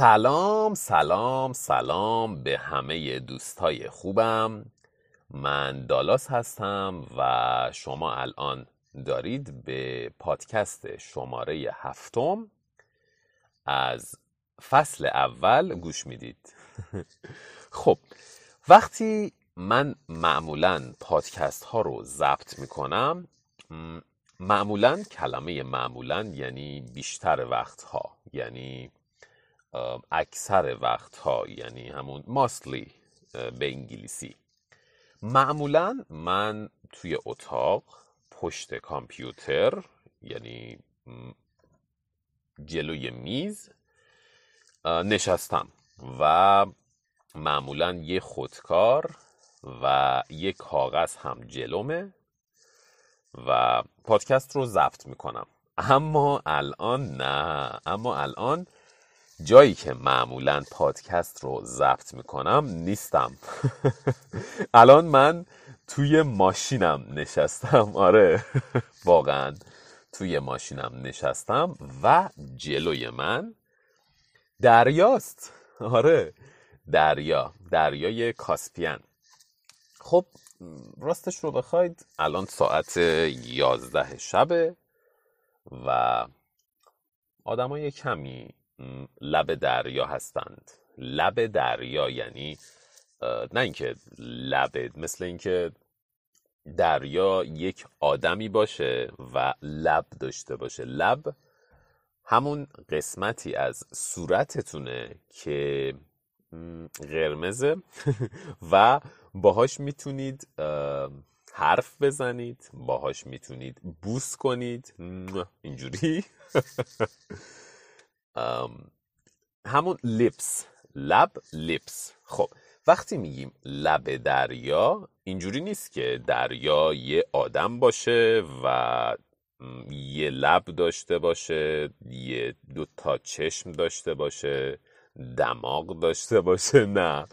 سلام سلام سلام به همه دوستای خوبم. من دالاس هستم و شما الان دارید به پادکست شماره هفتم. از فصل اول گوش می‌دید. خب وقتی من معمولا پادکست ها رو ضبط می‌کنم معمولا کلمه معمولا یعنی بیشتر وقتها یعنی اکثر وقتها یعنی همون ماستلی به انگلیسی. معمولا من توی اتاق پشت کامپیوتر یعنی جلوی میز نشستم و معمولا یه خودکار و یه کاغذ هم جلومه و پادکست رو ضبط می‌کنم. اما الان نه. اما الان جایی که معمولا پادکست رو ضبط می‌کنم نیستم. الان من توی ماشینم نشستم. آره. واقعا توی ماشینم نشستم و جلوی من دریاست. آره. دریا. دریای کاسپیان خب راستش رو بخواید الان ساعت یازده شبه و آدمای کمی لب دریا هستند. لب دریا یعنی نه اینکه لب مثل اینکه دریا یک آدمی باشه و لب داشته باشه. لب همون قسمتی از صورتتونه که قرمزه و باهاش می‌تونید حرف بزنید باهاش می‌تونید بوس کنید. اینجوری. همون لیپس لب لیپس خب وقتی میگیم لب دریا اینجوری نیست که دریا یه آدم باشه و یه لب داشته باشه یه دو تا چشم داشته باشه دماغ داشته باشه نه.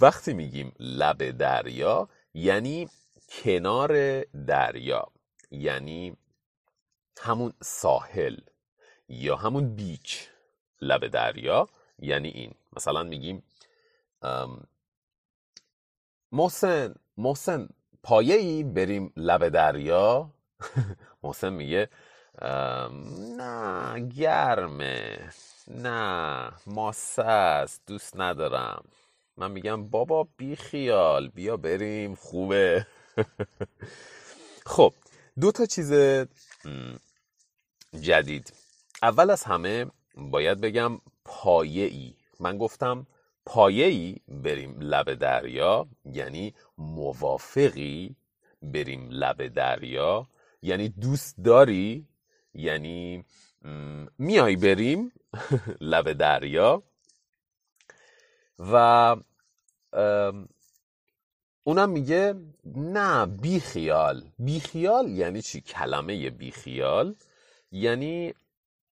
وقتی میگیم لب دریا یعنی کنار دریا یعنی همون ساحل یا همون بیچ لب دریا یعنی این. مثلا میگیم محسن محسن پایه ای بریم لب دریا؟ محسن میگه نه گرمه نه ماسه است دوست ندارم. من میگم بابا بی خیال بیا بریم خوبه. خب دو تا چیز جدید. اول از همه باید بگم پایه ای من گفتم پایه ای بریم لب دریا یعنی موافقی بریم لب دریا. یعنی دوست داری یعنی میای بریم لب دریا. و اونم میگه نه بی خیال بی خیال یعنی چی؟ کلمه بی خیال یعنی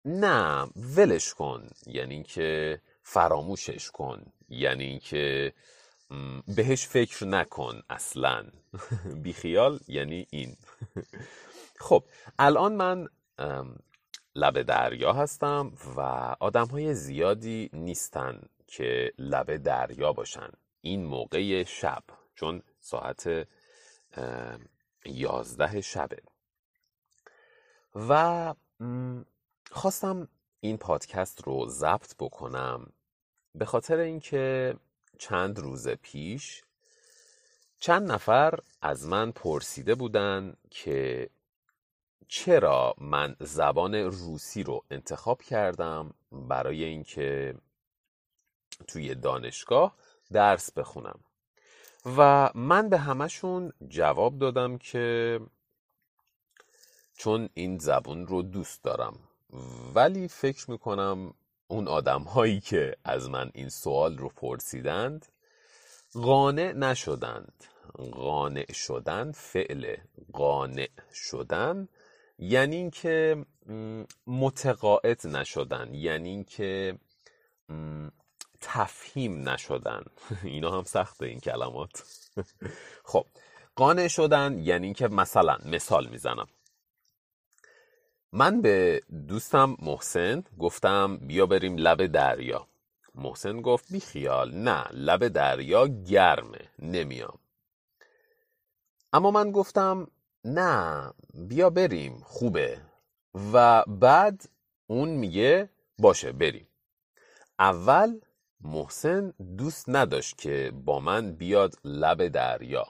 نه ولش کن. یعنی که فراموشش کن. یعنی که بهش فکر نکن اصلا. بیخیال یعنی این. خب الان من لب دریا هستم و آدم های زیادی نیستن که لب دریا باشن. این موقع شب چون ساعت یازده شبه. و خواستم این پادکست رو ضبط بکنم به خاطر اینکه چند روز پیش چند نفر از من پرسیده بودن که چرا من زبان روسی رو انتخاب کردم برای اینکه توی دانشگاه درس بخونم. و من به همشون جواب دادم که چون این زبون رو دوست دارم. ولی فکر می‌کنم اون آدم هایی که از من این سوال رو پرسیدند قانع نشدند. قانع شدن فعل قانع شدن یعنی اینکه متقاعد نشدن یعنی اینکه تفهیم نشدن. اینا هم سخته این کلمات. خب قانع شدن یعنی اینکه مثلا مثال می‌زنم. من به دوستم محسن گفتم بیا بریم لب دریا. محسن گفت بیخیال نه لب دریا گرمه نمیام. اما من گفتم نه بیا بریم خوبه. و بعد اون میگه باشه بریم. اول محسن دوست نداشت که با من بیاد لب دریا.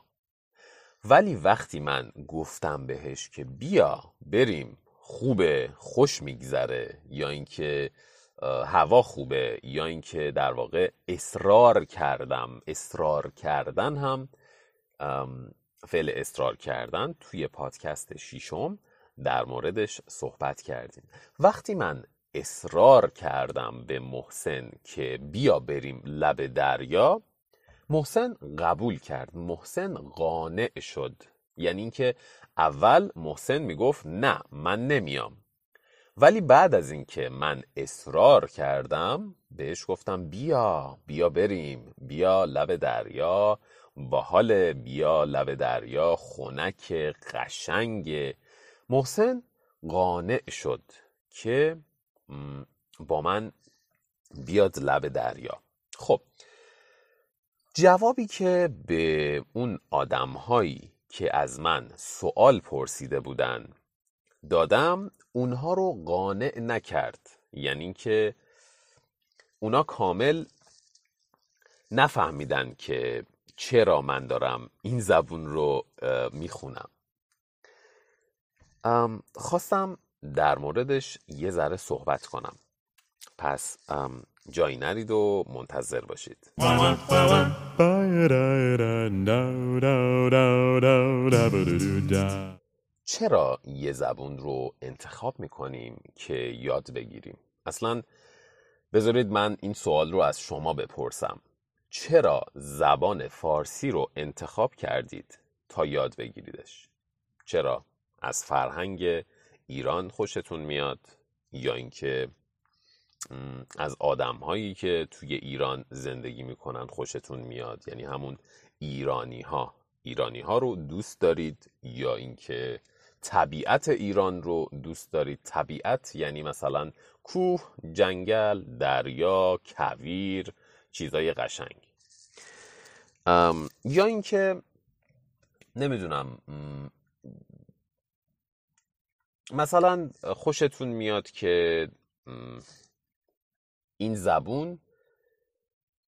ولی وقتی من گفتم بهش که بیا بریم. خوبه خوش میگذره یا اینکه هوا خوبه یا اینکه در واقع اصرار کردم اصرار کردن هم فعل اصرار کردن توی پادکست شیشم در موردش صحبت کردیم. وقتی من اصرار کردم به محسن که بیا بریم لب دریا محسن قبول کرد. محسن قانع شد. یعنی اینکه اول محسن می‌گفت نه من نمیام. ولی بعد از اینکه من اصرار کردم بهش گفتم بیا بیا بریم بیا لب دریا حال بیا لب دریا خونک قشنگ. محسن قانع شد که با من بیاد لب دریا. خب جوابی که به اون آدمهایی که از من سوال پرسیده بودن. دادم اونها رو قانع نکرد. یعنی که اونا کامل نفهمیدن که چرا من دارم این زبون رو می‌خونم. خواستم در موردش یه ذره صحبت کنم. پس جایی نرید و منتظر باشید چرا یه زبون رو انتخاب می‌کنیم که یاد بگیریم؟ اصلا بذارید من این سوال رو از شما بپرسم چرا زبان فارسی رو انتخاب کردید تا یاد بگیریدش؟ چرا؟ از فرهنگ ایران خوشتون میاد یا اینکه از آدم هایی که توی ایران زندگی می‌کنن خوشتون میاد. یعنی همون ایرانی ها ایرانی ها رو دوست دارید یا اینکه طبیعت ایران رو دوست دارید؟ طبیعت یعنی مثلا کوه جنگل دریا کویر چیزای قشنگ. یا اینکه نمی‌دونم مثلا خوشتون میاد که این زبون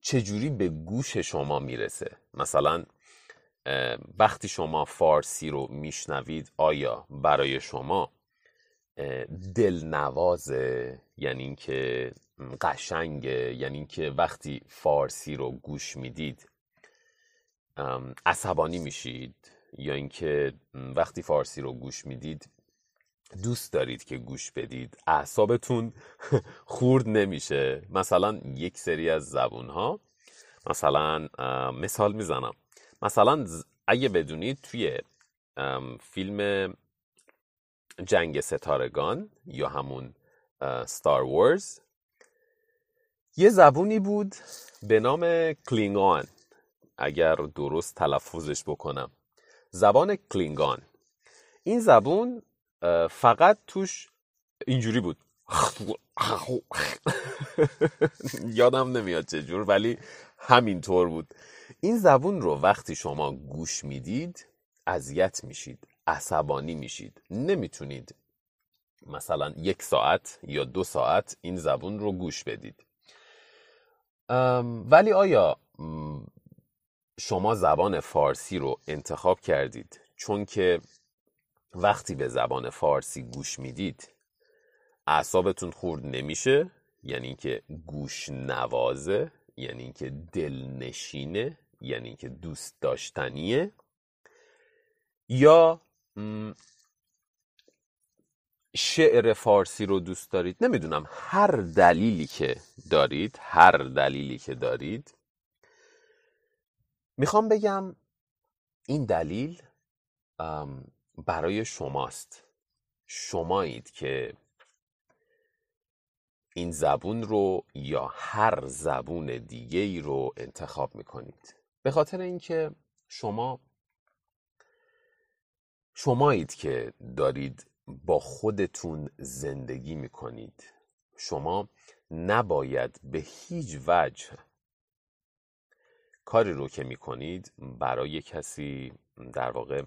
چجوری به گوش شما می‌رسه؟ مثلا وقتی شما فارسی رو میشنوید آیا برای شما دلنوازه؟ یعنی اینکه قشنگه؟ یعنی اینکه وقتی فارسی رو گوش می‌دید عصبانی میشید؟ یا اینکه وقتی فارسی رو گوش می‌دید دوست دارید که گوش بدید. اعصابتون خورد نمیشه. مثلا یک سری از زبون ها مثلا مثال می‌زنم. مثلا اگه بدونید توی فیلم جنگ ستارگان یا همون ستار وارز یه زبونی بود به نام کلینگان. اگر درست تلفظش بکنم. زبان کلینگان. این زبون فقط توش اینجوری بود. یادم نمیاد چجور ولی همینطور بود. این زبون رو وقتی شما گوش می‌دید اذیت میشید عصبانی میشید. نمی‌تونید مثلا یک ساعت یا دو ساعت این زبون رو گوش بدید. ولی آیا شما زبان فارسی رو انتخاب کردید؟ چون که وقتی به زبان فارسی گوش می‌دید اعصابتون خورد نمیشه؟ یعنی اینکه گوش نوازه؟ یعنی اینکه دلنشینه یعنی اینکه دوست داشتنیه؟ یا شعر فارسی رو دوست دارید؟ نمی‌دونم هر دلیلی که دارید هر دلیلی که دارید. می‌خوام بگم این دلیل برای شماست. شمایید که این زبون رو یا هر زبون دیگه ای رو انتخاب می‌کنید. به خاطر اینکه شما شمایید که دارید با خودتون زندگی می‌کنید. شما نباید به هیچ وجه کاری رو که می‌کنید برای کسی در واقع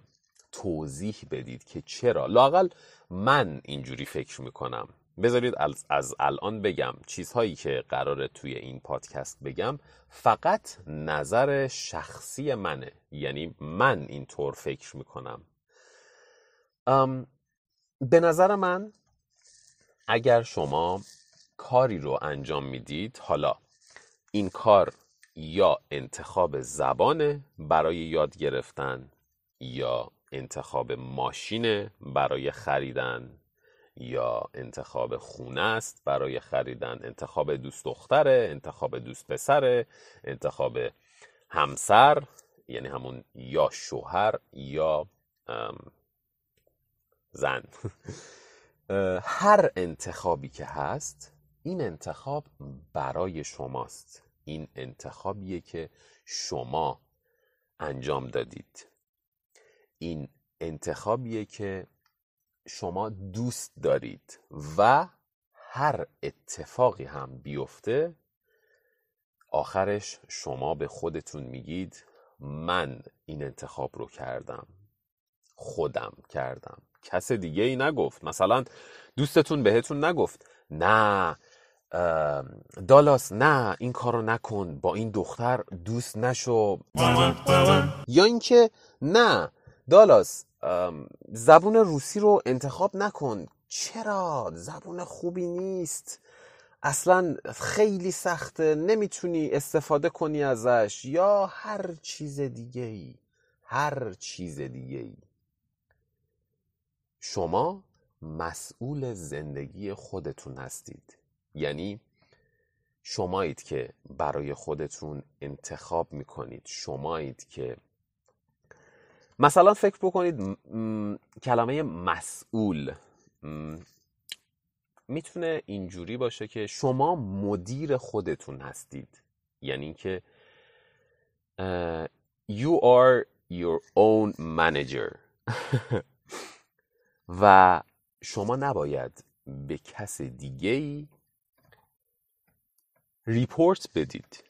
توضیح بدید که چرا. لاقل من اینجوری فکر می‌کنم. بذارید از, الان بگم چیزهایی که قراره توی این پادکست بگم. فقط نظر شخصی منه. یعنی من اینطور فکر می‌کنم. به نظر من اگر شما کاری رو انجام می‌دید حالا این کار یا انتخاب زبانه برای یاد گرفتن یا انتخاب ماشین برای خریدن یا انتخاب خونه است برای خریدن انتخاب دوست دختره انتخاب دوست پسره انتخاب همسر یعنی همون یا شوهر یا زن. هر انتخابی که هست این انتخاب برای شماست. این انتخابیه که شما انجام دادید. این انتخابیه که شما دوست دارید و هر اتفاقی هم بیفته آخرش شما به خودتون میگید من این انتخاب رو کردم خودم کردم. کس دیگه ای نگفت. مثلا دوستتون بهتون نگفت نه دالاس نه این کارو نکن با این دختر دوست نشو. یا اینکه نه دالاس زبون روسی رو انتخاب نکن. چرا؟ زبون خوبی نیست. اصلا خیلی سخته. نمی‌تونی استفاده کنی ازش. یا هر چیز دیگه ای هر چیز دیگه ای شما مسئول زندگی خودتون هستید. یعنی شمایید که برای خودتون انتخاب می‌کنید. شمایید که مثلا فکر بکنید کلمه مسئول می‌تونه اینجوری باشه که شما مدیر خودتون هستید. یعنی که you are your own manager. و شما نباید به کس دیگه ای ریپورت بدید.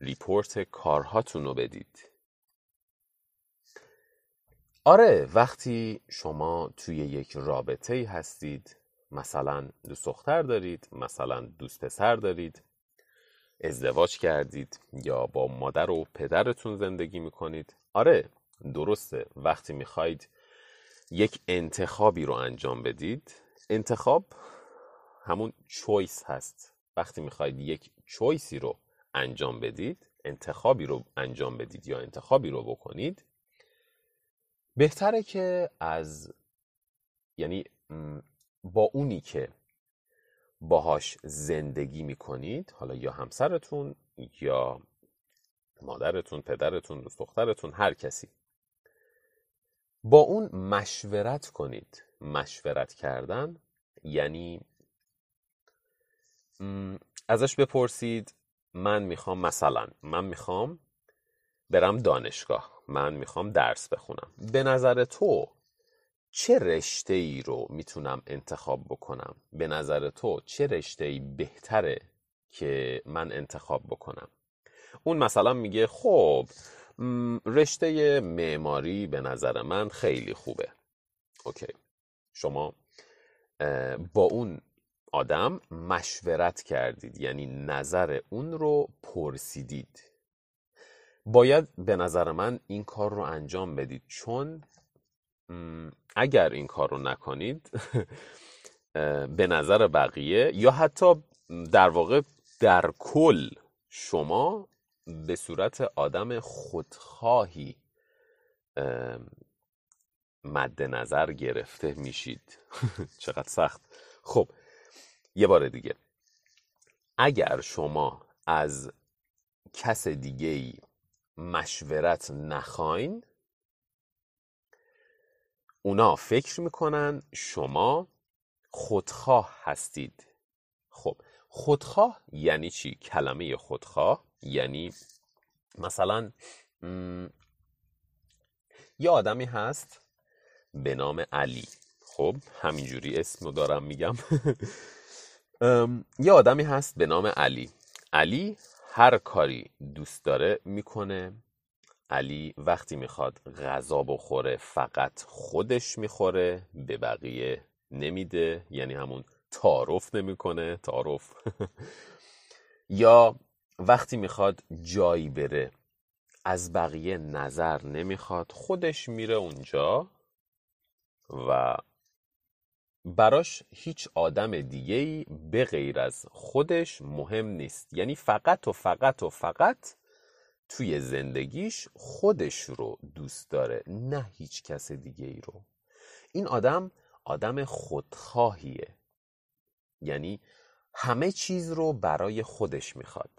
ریپورت کارهاتون رو بدید. آره وقتی شما توی یک رابطه ای هستید مثلا دوست دختر دارید مثلا دوست پسر دارید ازدواج کردید یا با مادر و پدرتون زندگی می‌کنید آره درسته. وقتی می‌خواید یک انتخابی رو انجام بدید انتخاب همون چویس هست. وقتی می‌خواید یک چویسی رو انجام بدید انتخابی رو انجام بدید یا انتخابی رو بکنید بهتره که از یعنی با اونی که باهاش زندگی می‌کنید حالا یا همسرتون یا مادرتون پدرتون دوست دخترتون هر کسی با اون مشورت کنید. مشورت کردن یعنی ازش بپرسید من می‌خوام مثلا من می‌خوام برم دانشگاه. من می‌خوام درس بخونم. به نظر تو چه رشته ای رو می‌تونم انتخاب بکنم؟ به نظر تو چه رشته ای بهتره که من انتخاب بکنم؟ اون مثلا میگه خب رشته معماری به نظر من خیلی خوبه. اوکی. شما با اون آدم مشورت کردید یعنی نظر اون رو پرسیدید. باید به نظر من این کار رو انجام بدید. چون اگر این کار رو نکنید به نظر بقیه یا حتی در واقع در کل شما به صورت آدم خودخواهی مد نظر گرفته میشید. چقدر سخت. خب یه بار دیگه. اگر شما از کس دیگه ای مشورت نخواین. اونا فکر می‌کنن شما خودخواه هستید. خب خودخواه یعنی چی؟ کلمه خودخواه یعنی مثلا یه آدمی هست به نام علی. خب همینجوری اسم دارم میگم. یه آدمی هست به نام علی. علی هر کاری دوست داره می‌کنه. علی وقتی می‌خواد غذا بخوره فقط خودش می‌خوره به بقیه نمیده. یعنی همون تعارف نمی‌کنه تعارف. یا وقتی می‌خواد جایی بره از بقیه نظر نمی‌خواد خودش میره اونجا و براش هیچ آدم دیگه ای به غیر از خودش مهم نیست. یعنی فقط و فقط و فقط توی زندگیش خودش رو دوست داره نه هیچ کس دیگه ای رو. این آدم آدم خودخواهیه. یعنی همه چیز رو برای خودش می‌خواد.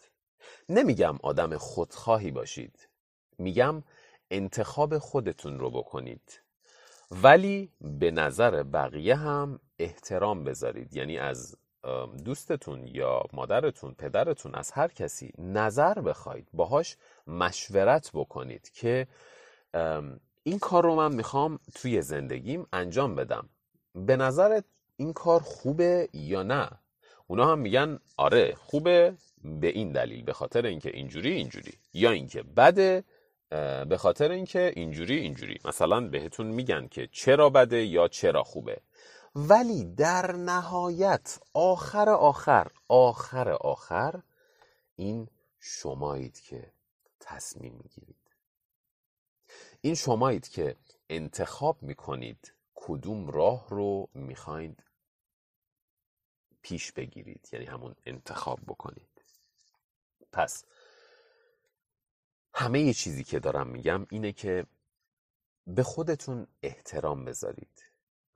نمیگم آدم خودخواهی باشید. میگم انتخاب خودتون رو بکنید. ولی به نظر بقیه هم احترام بذارید. یعنی از دوستتون یا مادرتون پدرتون از هر کسی نظر بخواید باهاش مشورت بکنید که این کار رو من می‌خوام توی زندگیم انجام بدم. به نظرت این کار خوبه یا نه؟ اونا هم میگن آره خوبه به این دلیل به خاطر اینکه اینجوری اینجوری. یا اینکه بده به خاطر اینکه اینجوری اینجوری. مثلا بهتون میگن که چرا بده یا چرا خوبه. ولی در نهایت آخر آخر آخر آخر این شمایید که تصمیم می‌گیرید. این شمایید که انتخاب می‌کنید کدوم راه رو می‌خواید پیش بگیرید. یعنی همون انتخاب بکنید. پس همه یه چیزی که دارم میگم اینه که به خودتون احترام بذارید.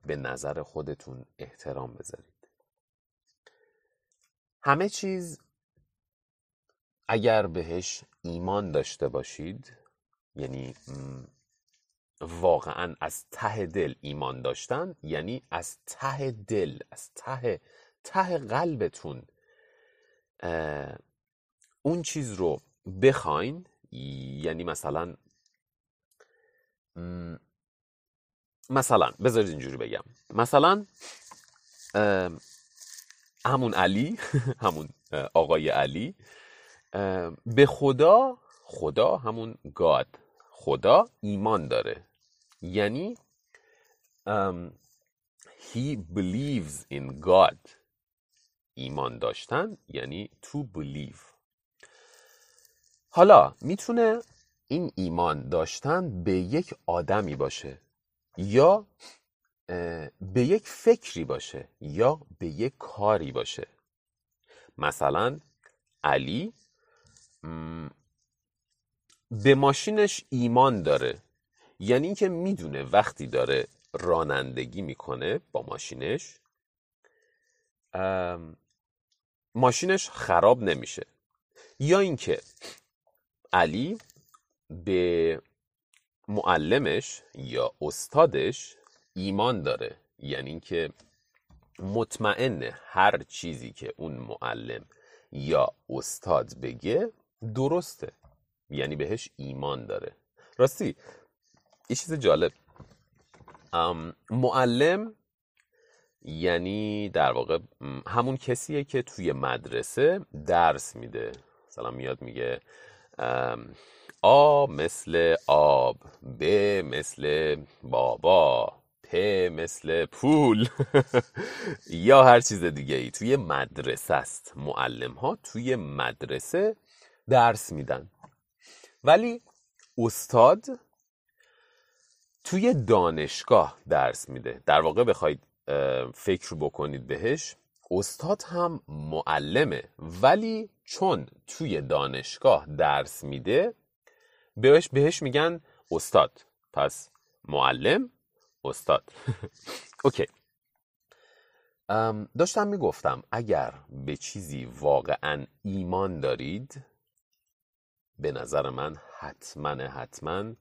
به نظر خودتون احترام بذارید. همه چیز اگر بهش ایمان داشته باشید یعنی واقعا از ته دل ایمان داشتن یعنی از ته دل از ته ته قلبتون اون چیز رو بخواین یعنی مثلا مثلا بذارید اینجوری بگم. مثلا همون علی همون آقای علی به خدا خدا همون گاد خدا ایمان داره. یعنی he believes in God. ایمان داشتن یعنی to believe. حالا می‌تونه این ایمان داشتن به یک آدمی باشه یا به یک فکری باشه یا به یک کاری باشه. مثلا علی به ماشینش ایمان داره. یعنی اینکه می‌دونه وقتی داره رانندگی می‌کنه با ماشینش ماشینش خراب نمیشه. یا اینکه علی به معلمش یا استادش ایمان داره. یعنی اینکه مطمئن هر چیزی که اون معلم یا استاد بگه درسته. یعنی بهش ایمان داره. راستی یه چیز جالب. معلم یعنی در واقع همون کسیه که توی مدرسه درس میده. مثلا میاد میگه آ مثل آب ب مثل بابا پ مثل پول. یا هر چیز دیگه ای. توی مدرسه است. معلم ها توی مدرسه درس میدن. ولی استاد توی دانشگاه درس میده. در واقع بخواید فکر بکنید بهش. استاد هم معلمه ولی چون توی دانشگاه درس میده بهش بهش میگن استاد. پس معلم استاد. اوکی. داشتم می‌گفتم اگر به چیزی واقعا ایمان دارید به نظر من حتما حتما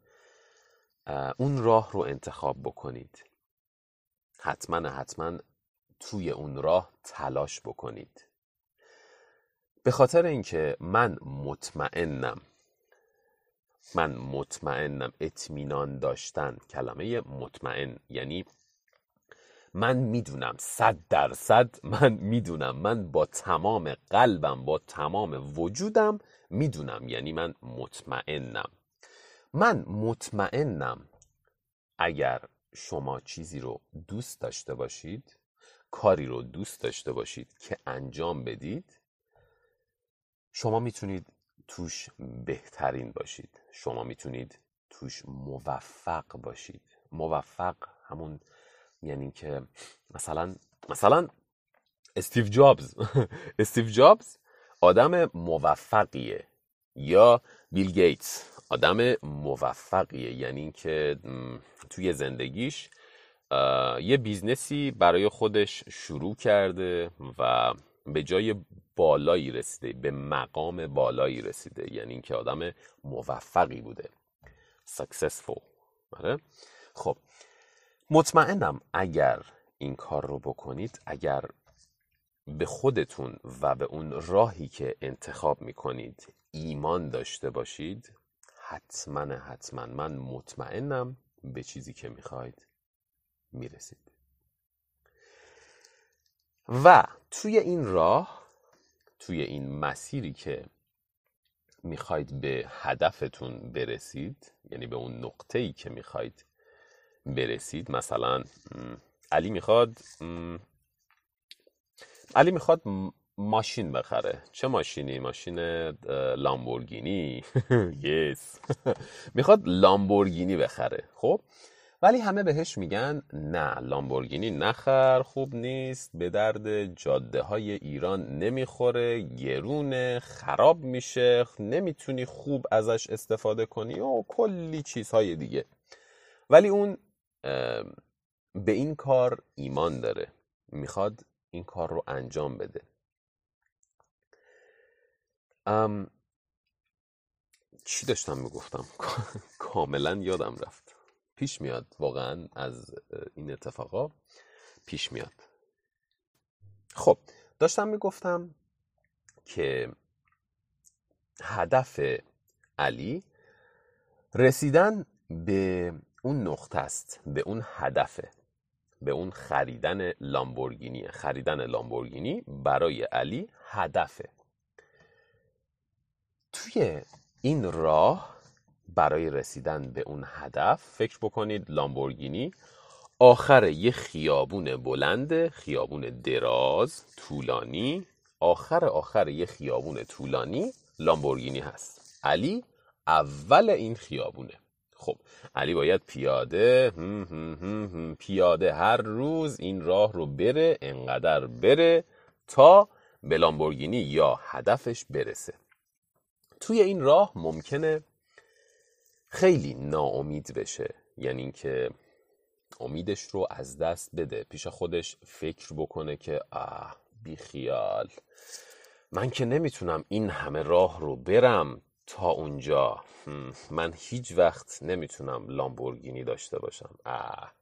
اون راه رو انتخاب بکنید. حتما حتما توی اون راه تلاش بکنید. به خاطر اینکه من مطمئنم من مطمئنم اطمینان داشتن کلمه مطمئن یعنی من می‌دونم صد درصد من می‌دونم من با تمام قلبم با تمام وجودم می‌دونم یعنی من مطمئنم. من مطمئنم اگر شما چیزی رو دوست داشته باشید کاری رو دوست داشته باشید که انجام بدید شما می‌تونید توش بهترین باشید. شما می‌تونید توش موفق باشید. موفق همون یعنی که مثلا مثلا استیو جابز. استیو جابز آدم موفقیه یا بیل گیتس آدم موفقیه. یعنی اینکه توی زندگیش یه business ی برای خودش شروع کرده و به جای بالایی رسیده به مقام بالایی رسیده. یعنی اینکه آدم موفقی بوده. Successful. آره. خب. مطمئنم اگر این کار رو بکنید اگر به خودتون و به اون راهی که انتخاب می‌کنید ایمان داشته باشید حتما حتما من مطمئنم به چیزی که می‌خواید می‌رسید. و توی این راه توی این مسیری که می‌خواید به هدفتون برسید یعنی به اون نقطه ای که می‌خواید برسید مثلا علی می‌خواد علی می‌خواد ماشین بخره. چه ماشینی؟ ماشین لامبورگینی. یس می‌خواد لامبورگینی بخره. خب؟ ولی همه بهش میگن نه لامبورگینی نخر خوب نیست به درد جاده های ایران نمی‌خوره گرونه خراب میشه نمی‌تونی خوب ازش استفاده کنی و کلی چیزهای دیگه. ولی اون به این کار ایمان داره. می‌خواد این کار رو انجام بده. چی داشتم می‌گفتم؟ کاملا یادم رفت. پیش میاد واقعا از این اتفاقا پیش میاد. خب داشتم می‌گفتم که هدف علی رسیدن به اون نقطه است به اون هدفه به اون خریدن لامبورگینی. خریدن لامبورگینی برای علی هدفه توی این راه برای رسیدن به اون هدف فکر بکنید لامبورگینی. آخر یه خیابون بلند خیابون دراز طولانی. آخر آخر یه خیابون طولانی لامبورگینی هست. علی اول این خیابونه. خب علی باید پیاده پیاده هر روز این راه رو بره انقدر بره تا به لامبورگینی یا هدفش برسه. توی این راه ممکنه خیلی ناامید بشه. یعنی اینکه امیدش رو از دست بده. پیش خودش فکر بکنه که آه بیخیال. من که نمی‌تونم این همه راه رو برم تا اونجا. من هیچ وقت نمی‌تونم لامبورگینی داشته باشم. آه.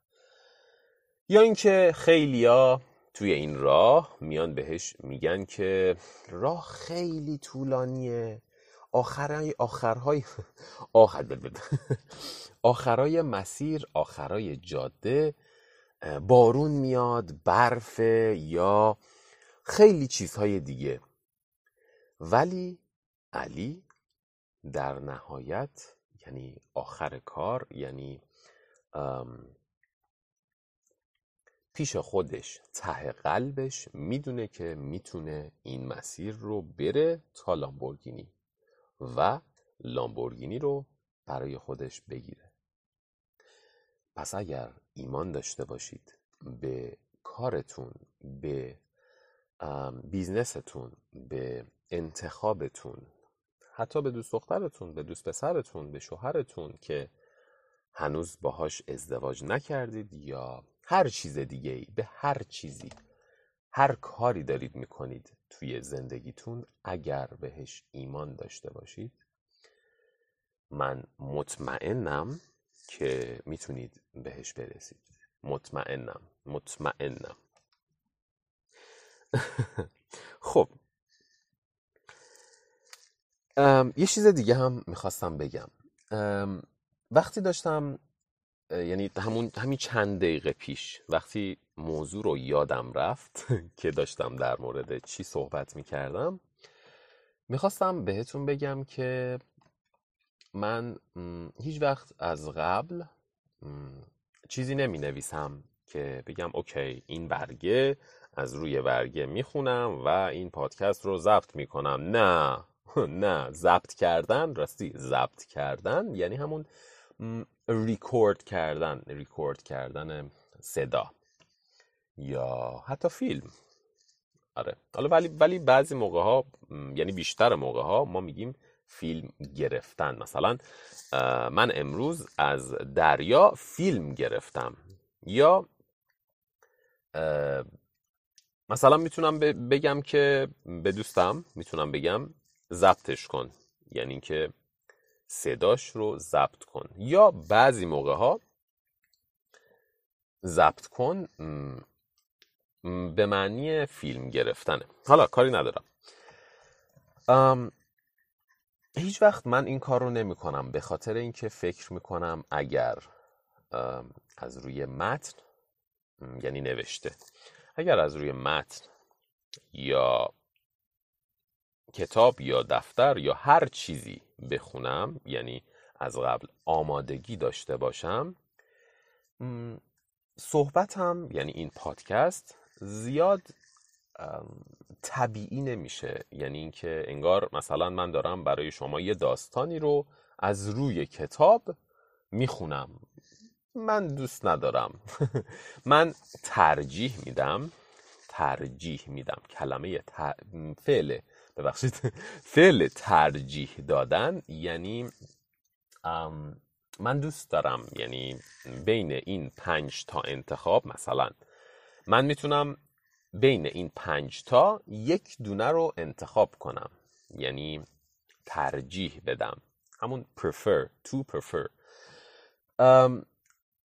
یا اینکه خیلیا توی این راه میان بهش میگن که راه خیلی طولانیه. آخرای آخرهای آخر آخرای مسیر آخرای جاده بارون میاد برف یا خیلی چیزهای دیگه. ولی علی در نهایت یعنی آخر کار یعنی پیش خودش ته قلبش می‌دونه که می‌تونه این مسیر رو بره تا لامبورگینی. و لامبورگینی رو برای خودش بگیره. پس اگر ایمان داشته باشید به کارتون به بیزنستون به انتخابتون حتی به دوست دخترتون به دوست پسرتون به شوهرتون که هنوز باهاش ازدواج نکردید یا هر چیز دیگه ای به هر چیزی هر کاری دارید می‌کنید توی زندگیتون اگر بهش ایمان داشته باشید من مطمئنم که می‌تونید بهش برسید. مطمئنم مطمئنم. خب. یه چیز دیگه هم می‌خواستم بگم. وقتی داشتم یعنی همون همین چند دقیقه پیش وقتی موضوع رو یادم رفت که داشتم در مورد چی صحبت می‌کردم می‌خواستم بهتون بگم که من هیچ وقت از قبل چیزی نمی نویسم که بگم اوکی این برگه از روی برگه می‌خونم و این پادکست رو ضبط می‌کنم. نه نه ضبط کردن راستی ضبط کردن یعنی همون ریکورد کردن ریکورد کردن صدا یا حتی فیلم. آره. حالا ولی ولی بعضی موقع ها یعنی بیشتر موقع ها ما میگیم فیلم گرفتن. مثلا من امروز از دریا فیلم گرفتم. یا مثلا می‌تونم بگم که به دوستم می‌تونم بگم ضبطش کن. یعنی که صداش رو ضبط کن. یا بعضی موقع ها ضبط کن به معنی فیلم گرفتنه. حالا کاری ندارم. هیچ وقت من این کار رو نمی کنم به خاطر اینکه فکر می کنم اگر از روی متن یعنی نوشته اگر از روی متن یا کتاب یا دفتر یا هر چیزی بخونم یعنی از قبل آمادگی داشته باشم. صحبتم یعنی این پادکست زیاد طبیعی نمیشه. یعنی اینکه انگار مثلا من دارم برای شما یه داستانی رو از روی کتاب می‌خونم. من دوست ندارم. من ترجیح میدم ترجیح میدم. کلمه ت... فعل ببخشید. فعل ترجیح دادن یعنی من دوست دارم یعنی بین این پنج تا انتخاب مثلا من می‌تونم بین این پنج تا یک دونه رو انتخاب کنم. یعنی ترجیح بدم. همون prefer to prefer.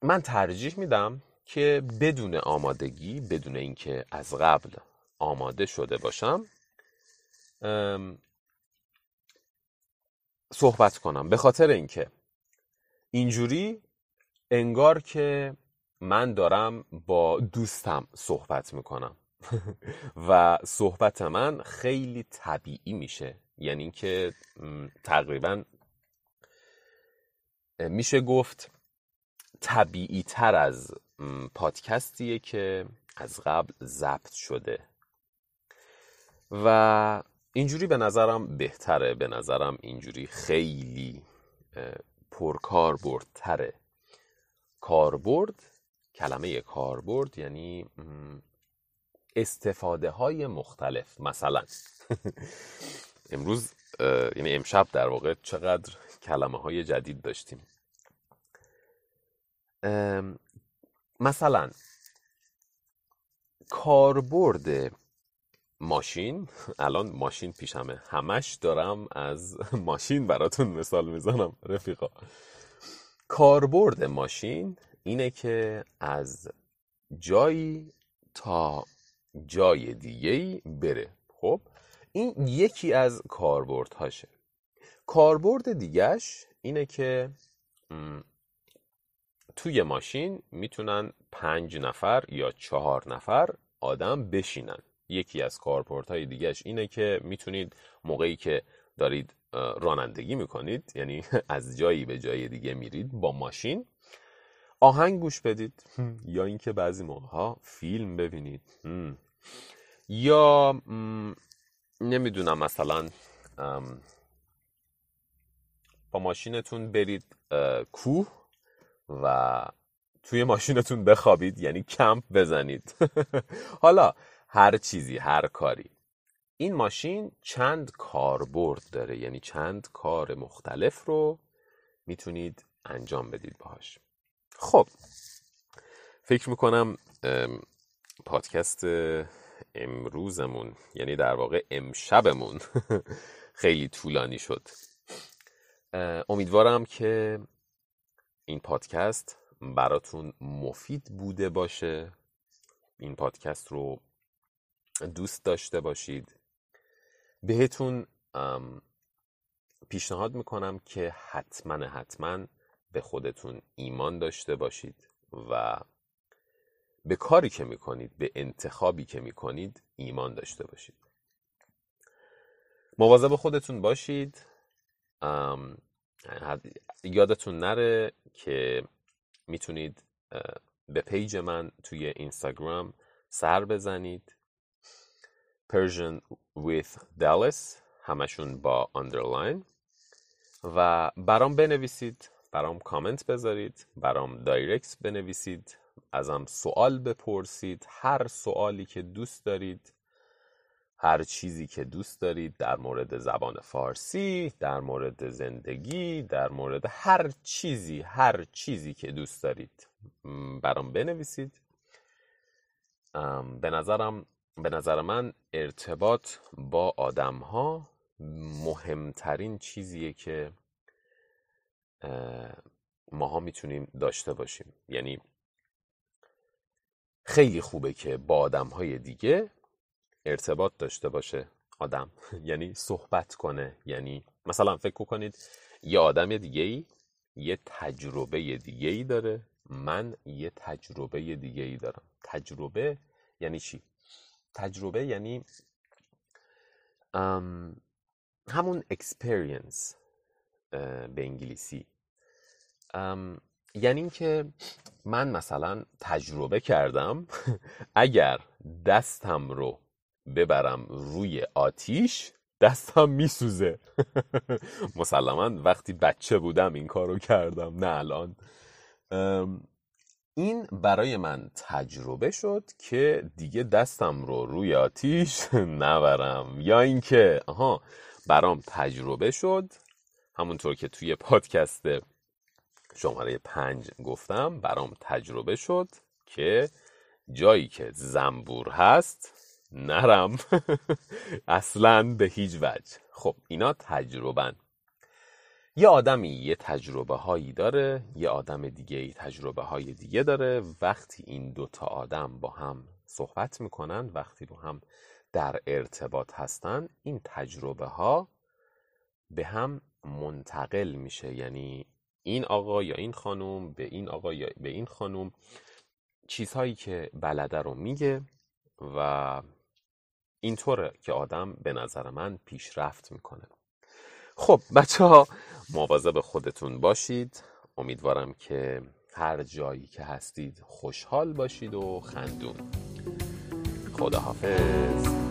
من ترجیح میدم که بدون آمادگی بدون اینکه از قبل آماده شده باشم صحبت کنم. به خاطر اینکه اینجوری انگار که من دارم با دوستم صحبت می‌کنم. و صحبت من خیلی طبیعی میشه. یعنی اینکه تقریبا میشه گفت طبیعی تر از پادکستیه که از قبل ضبط شده. و اینجوری به نظرم بهتره به نظرم اینجوری خیلی پرکاربردتره. کاربرد کلمه کاربرد یعنی استفاده های مختلف. مثلا امروز یعنی امشب در واقع چقدر کلمه های جدید داشتیم. مثلا کاربرد ماشین. الان ماشین پیشمه همش دارم از ماشین براتون مثال می‌زنم رفیقا. کاربرد ماشین اینه که از جایی تا جای دیگه بره. خب؟ این یکی از کاربردهاشه. کاربرد دیگهش اینه که توی ماشین می‌تونن پنج نفر یا چهار نفر آدم بشینن. یکی از کاربردهای دیگهش اینه که می‌تونید موقعی که دارید رانندگی می‌کنید یعنی از جایی به جای دیگه میرید با ماشین آهنگ گوش بدید. یا اینکه بعضی موقع ها فیلم ببینید. یا نمی‌دونم مثلا با ماشینتون برید کوه و توی ماشینتون بخوابید یعنی کمپ بزنید. حالا هر چیزی هر کاری. این ماشین چند کاربرد داره؟ یعنی چند کار مختلف رو می‌تونید انجام بدید باهاش. خب فکر می‌کنم پادکست امروزمون یعنی در واقع امشبمون خیلی طولانی شد. امیدوارم که این پادکست براتون مفید بوده باشه. این پادکست رو دوست داشته باشید. بهتون پیشنهاد می‌کنم که حتما حتما به خودتون ایمان داشته باشید و به کاری که می‌کنید به انتخابی که می‌کنید ایمان داشته باشید. مواظب خودتون باشید. یادتون نره که می‌تونید به page من توی اینستاگرام سر بزنید. Persian with Dallas همشون با underline. و برام بنویسید برام کامنت بذارید برام direct بنویسید ازم سوال بپرسید هر سوالی که دوست دارید هر چیزی که دوست دارید در مورد زبان فارسی در مورد زندگی در مورد هر چیزی هر چیزی که دوست دارید برام بنویسید. به نظرم به نظر من ارتباط با آدم ها مهمترین چیزیه که ماها می‌تونیم داشته باشیم. یعنی خیلی خوبه که با آدم های دیگه ارتباط داشته باشه آدم. یعنی صحبت کنه. یعنی مثلا فکر کنید یه آدم دیگه ای یه تجربه دیگه ای داره من یه تجربه دیگه ای دارم. تجربه یعنی چی؟ تجربه یعنی همون experience به انگلیسی. یعنی اینکه من مثلا تجربه کردم اگر دستم رو ببرم روی آتیش دستم میسوزه. مسلما وقتی بچه بودم این کارو کردم نه الان. این برای من تجربه شد که دیگه دستم رو روی آتیش نبرم. یا اینکه آها برام تجربه شد. همونطور که توی پادکست شماره پنج گفتم برام تجربه شد که جایی که زنبور هست نرم. اصلا به هیچ وجه. خب اینا تجربن یه آدمی یه تجربه هایی داره یه آدم دیگه ای تجربه های دیگه داره. وقتی این دوتا آدم با هم صحبت می‌کنن وقتی با هم در ارتباط هستن این تجربه ها به هم منتقل میشه. یعنی این آقا یا این خانم به این آقا یا به این خانم چیزهایی که بلده رو میگه و اینطوره که آدم به نظر من پیشرفت می‌کنه. خب بچه ها مواظب خودتون باشید. امیدوارم که هر جایی که هستید خوشحال باشید و خندون. خداحافظ.